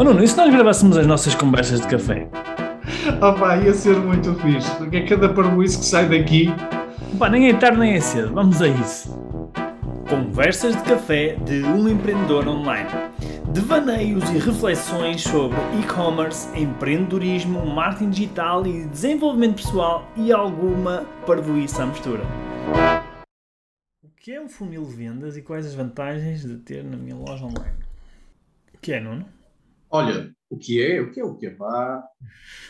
Oh Nuno, e se nós gravássemos as nossas conversas de café? Opa, ia ser muito fixe, porque é cada parboice que sai daqui. Pá, nem é tarde nem é cedo, vamos a isso. Conversas de café de um empreendedor online. Devaneios e reflexões sobre e-commerce, empreendedorismo, marketing digital e desenvolvimento pessoal e alguma parvoíça à mistura. O que é um funil de vendas e quais as vantagens de ter na minha loja online? O que é, Nuno? Olha, o que é? O que é o que é? Pá.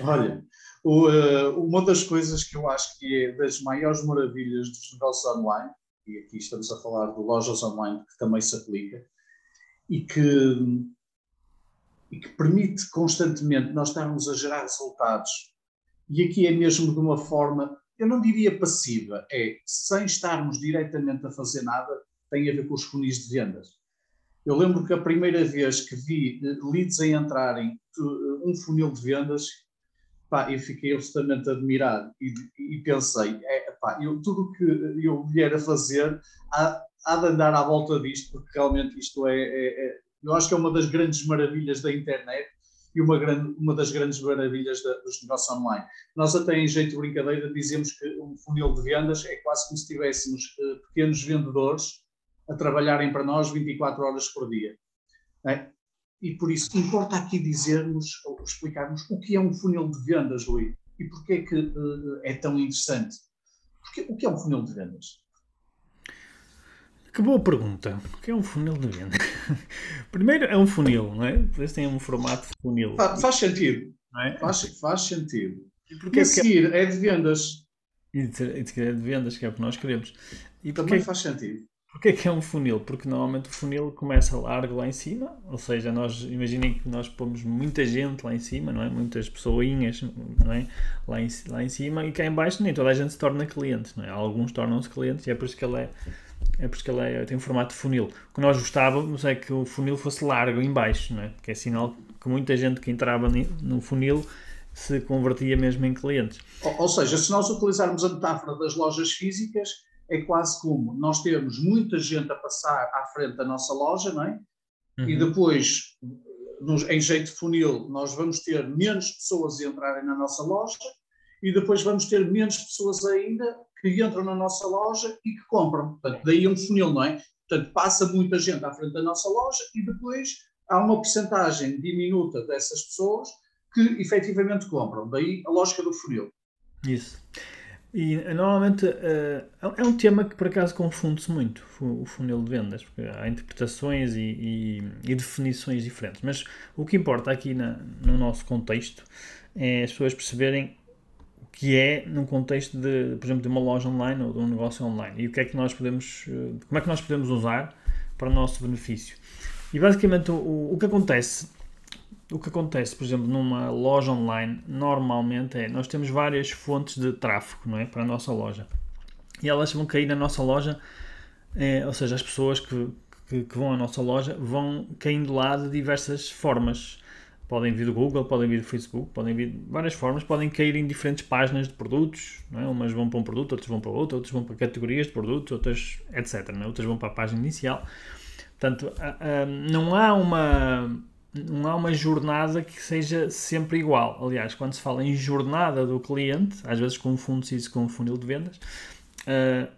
Olha, o, uh, uma das coisas que eu acho que é das maiores maravilhas dos negócios online, e aqui estamos a falar de lojas online que também se aplica, e que, e que permite constantemente nós estarmos a gerar resultados, e aqui é mesmo de uma forma, eu não diria passiva, é sem estarmos diretamente a fazer nada, tem a ver com os funis de vendas. Eu lembro que a primeira vez que vi eh, leads a entrarem eh, um funil de vendas, pá, eu fiquei absolutamente admirado e, e pensei, é, pá, eu, tudo que eu vier a fazer há, há, de andar à volta disto, porque realmente isto é, é, é, eu acho que é uma das grandes maravilhas da internet e uma, grande, uma das grandes maravilhas da, dos negócios online. Nós até em jeito de brincadeira dizemos que um funil de vendas é quase como se tivéssemos uh, pequenos vendedores a trabalharem para nós 24 horas por dia. É? E por isso importa aqui dizermos, ou explicarmos o que é um funil de vendas, Rui, e porquê é que uh, é tão interessante. Porque, o que é um funil de vendas? Que boa pergunta. O que é um funil de vendas? Primeiro é um funil, não é? Depois tem um formato de funil. Faz, faz sentido. É? Faz, faz sentido. E, e a seguir é de vendas. E de, é de vendas, que é o que nós queremos. E Também faz sentido. Porquê que é um funil? Porque normalmente o funil começa largo lá em cima, ou seja, nós imaginem que nós pomos muita gente lá em cima, não é? Muitas pessoinhas, não é? Lá em, lá em cima e cá em baixo nem toda a gente se torna cliente, não é? Alguns tornam-se clientes e é por isso que ele é, é por isso que ele é, tem um formato de funil. O que nós gostávamos é que o funil fosse largo em baixo, não é? Porque é sinal que muita gente que entrava no funil se convertia mesmo em clientes. Ou, ou seja, se nós utilizarmos a metáfora das lojas físicas, é quase como nós temos muita gente a passar à frente da nossa loja, não é? Uhum. E depois, nos, em jeito de funil, nós vamos ter menos pessoas a entrarem na nossa loja e depois vamos ter menos pessoas ainda que entram na nossa loja e que compram. Portanto, daí um funil, não é? Portanto, passa muita gente à frente da nossa loja e depois há uma porcentagem diminuta dessas pessoas que efetivamente compram. Daí a lógica do funil. Isso. E normalmente uh, é um tema que por acaso confunde-se muito, o funil de vendas, porque há interpretações e, e, e definições diferentes. Mas o que importa aqui na, no nosso contexto é as pessoas perceberem o que é num contexto de, por exemplo, de uma loja online ou de um negócio online e o que é que nós podemos, eh, como é que nós podemos usar para o nosso benefício. E basicamente o, o que acontece o que acontece, por exemplo, numa loja online, normalmente é nós temos várias fontes de tráfego não é, para a nossa loja e elas vão cair na nossa loja, é, ou seja, as pessoas que, que, que, vão à nossa loja vão caindo lá de diversas formas. Podem vir do Google, podem vir do Facebook, podem vir de várias formas, podem cair em diferentes páginas de produtos, não é? umas vão para um produto, outras vão para outro, outras vão para categorias de produtos, outras, etc. Não é? Outras vão para a página inicial. Portanto, não há uma não há uma jornada que seja sempre igual. Aliás, quando se fala em jornada do cliente, às vezes confunde-se isso com um funil de vendas, uh,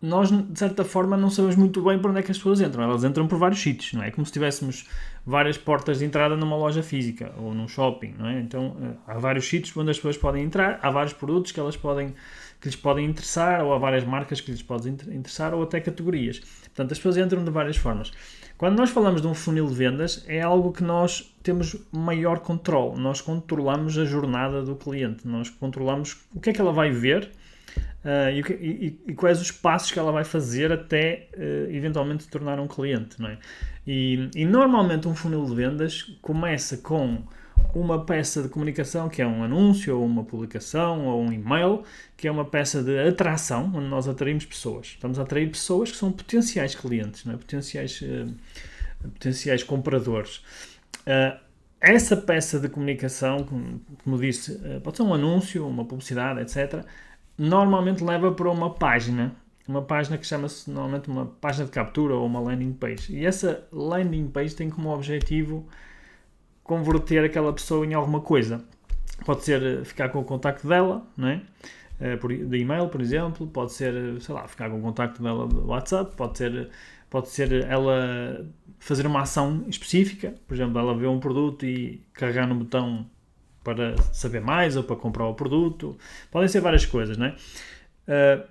nós, de certa forma, não sabemos muito bem para onde é que as pessoas entram. Elas entram por vários sítios, não é? É como se tivéssemos várias portas de entrada numa loja física ou num shopping, não é? Então, uh, há vários sítios onde as pessoas podem entrar, há vários produtos que elas podem que lhes podem interessar, ou há várias marcas que lhes podem interessar, ou até categorias. Portanto, as pessoas entram de várias formas. Quando nós falamos de um funil de vendas, é algo que nós temos maior controle. Nós controlamos a jornada do cliente, nós controlamos o que é que ela vai ver uh, e, e, e, quais os passos que ela vai fazer até uh, eventualmente se tornar um cliente. Não é? e, e normalmente um funil de vendas começa com uma peça de comunicação que é um anúncio, ou uma publicação, ou um e-mail, que é uma peça de atração, onde nós atraímos pessoas. Estamos a atrair pessoas que são potenciais clientes, não é? potenciais, uh, potenciais compradores. Uh, essa peça de comunicação, como, como disse, uh, pode ser um anúncio, uma publicidade, etc., normalmente leva para uma página uma página que chama-se normalmente uma página de captura ou uma landing page. E essa landing page tem como objetivo converter aquela pessoa em alguma coisa. Pode ser ficar com o contacto dela, não é? por, de e-mail, por exemplo, pode ser, sei lá, ficar com o contacto dela do WhatsApp, pode ser, pode ser ela fazer uma ação específica, por exemplo, ela vê um produto e carregar no botão para saber mais ou para comprar o produto, podem ser várias coisas, não é? Uh,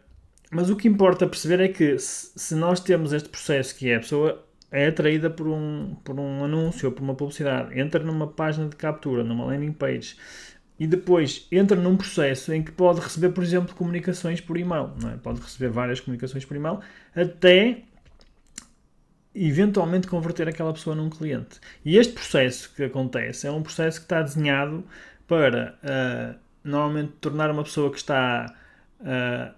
mas o que importa perceber é que se nós temos este processo que é a pessoa é atraída por um, por um anúncio ou por uma publicidade, entra numa página de captura, numa landing page, e depois entra num processo em que pode receber, por exemplo, comunicações por e-mail. É? Pode receber várias comunicações por e-mail até eventualmente converter aquela pessoa num cliente. E este processo que acontece é um processo que está desenhado para uh, normalmente tornar uma pessoa que está uh,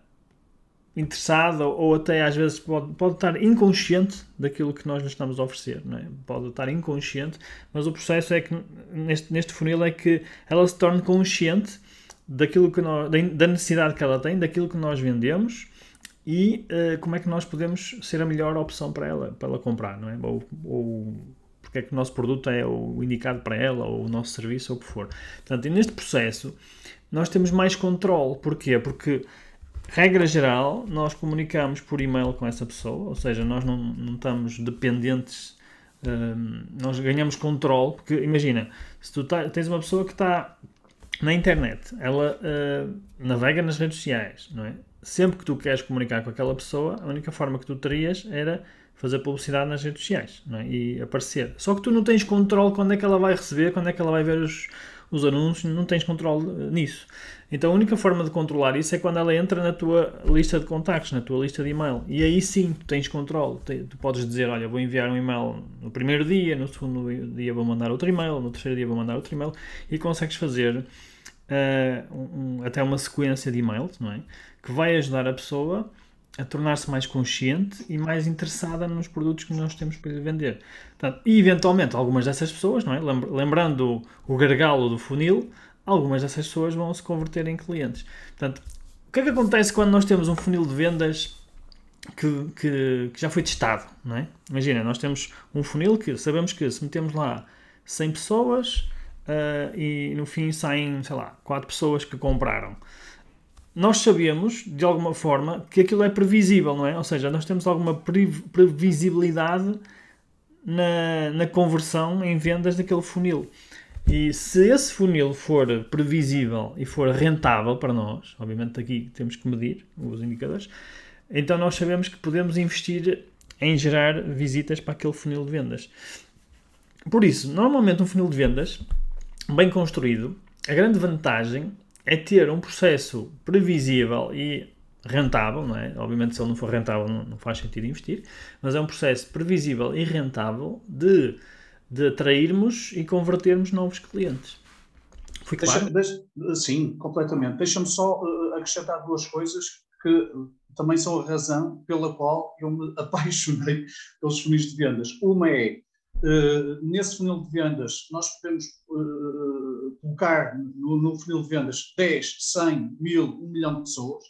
interessada ou até às vezes pode, pode estar inconsciente daquilo que nós lhe estamos a oferecer, é? pode estar inconsciente, mas o processo é que neste, neste funil é que ela se torne consciente daquilo que nós, da necessidade que ela tem, daquilo que nós vendemos e uh, como é que nós podemos ser a melhor opção para ela, para ela comprar, não é? Ou, ou porque é que o nosso produto é o indicado para ela, ou o nosso serviço, ou o que for. Portanto, neste processo, nós temos mais controle. Porquê? Porque regra geral, nós comunicamos por e-mail com essa pessoa, ou seja, nós não, não estamos dependentes, um, nós ganhamos controle, porque imagina, se tu tá, tens uma pessoa que está na internet, ela uh, navega nas redes sociais, não é? Sempre que tu queres comunicar com aquela pessoa, a única forma que tu terias era fazer publicidade nas redes sociais é? e aparecer. Só que tu não tens controle quando é que ela vai receber, quando é que ela vai ver os, os anúncios, não tens controle eh, nisso. Então a única forma de controlar isso é quando ela entra na tua lista de contactos, na tua lista de e-mail. E aí sim tu tens controle. Tu podes dizer, olha, vou enviar um e-mail no primeiro dia, no segundo dia vou mandar outro e-mail, no terceiro dia vou mandar outro e-mail e consegues fazer uh, um, até uma sequência de e-mails, não é? Que vai ajudar a pessoa a tornar-se mais consciente e mais interessada nos produtos que nós temos para lhe vender. Portanto, e eventualmente algumas dessas pessoas, não é? lembrando o, gargalo do funil, algumas dessas pessoas vão se converter em clientes. Portanto, o que é que acontece quando nós temos um funil de vendas que, que, que já foi testado? Não é? Imagina, nós temos um funil que sabemos que se metemos lá 100 pessoas uh, e no fim saem, sei lá, 4 pessoas que compraram nós sabemos, de alguma forma, que aquilo é previsível, não é? Ou seja, nós temos alguma previsibilidade na, na conversão em vendas daquele funil. E se esse funil for previsível e for rentável para nós, obviamente aqui temos que medir os indicadores, então nós sabemos que podemos investir em gerar visitas para aquele funil de vendas. Por isso, normalmente um funil de vendas bem construído, a grande vantagem é ter um processo previsível e rentável, não é? Obviamente, se ele não for rentável, não, não, faz sentido investir, mas é um processo previsível e rentável de, de atrairmos e convertermos novos clientes. Foi claro? Deixa, deixa, sim, completamente. Deixa-me só uh, acrescentar duas coisas que também são a razão pela qual eu me apaixonei pelos funis de vendas. Uma é, uh, nesse funil de vendas, nós podemos uh, colocar no, no funil de vendas 10, 100, 1000, 1 milhão de pessoas,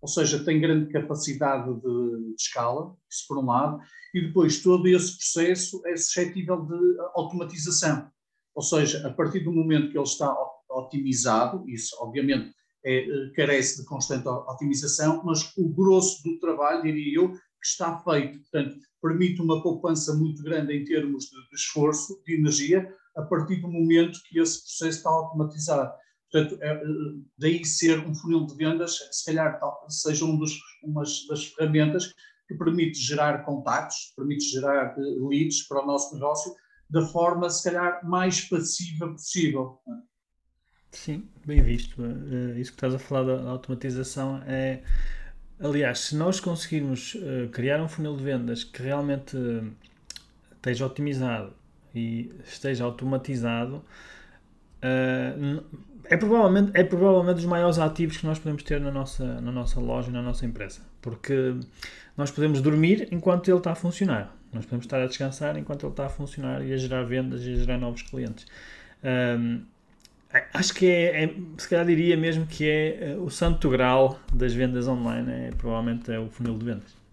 ou seja, tem grande capacidade de, de escala, isso por um lado, e depois todo esse processo é suscetível de automatização. Ou seja, a partir do momento que ele está otimizado, isso obviamente é, eh, carece de constante otimização, mas o grosso do trabalho, diria eu, que está feito. Portanto, permite uma poupança muito grande em termos de, de esforço, de energia, a partir do momento que esse processo está automatizado. Portanto, é, daí ser um funil de vendas, se calhar seja um dos, uma das ferramentas que permite gerar contactos, permite gerar eh, leads para o nosso negócio da forma, se calhar, mais passiva possível. Sim, bem visto. Uh, isso que estás a falar da automatização é. Aliás, se nós conseguirmos uh, criar um funil de vendas que realmente esteja otimizado e esteja automatizado, uh, é, provavelmente, é provavelmente dos maiores ativos que nós podemos ter na nossa, na nossa loja, na nossa empresa. Porque nós podemos dormir enquanto ele está a funcionar. Nós podemos estar a descansar enquanto ele está a funcionar e a gerar vendas e a gerar novos clientes. Um, acho que é, é, se calhar diria mesmo que é o santo grau das vendas online, é, provavelmente é o funil de vendas.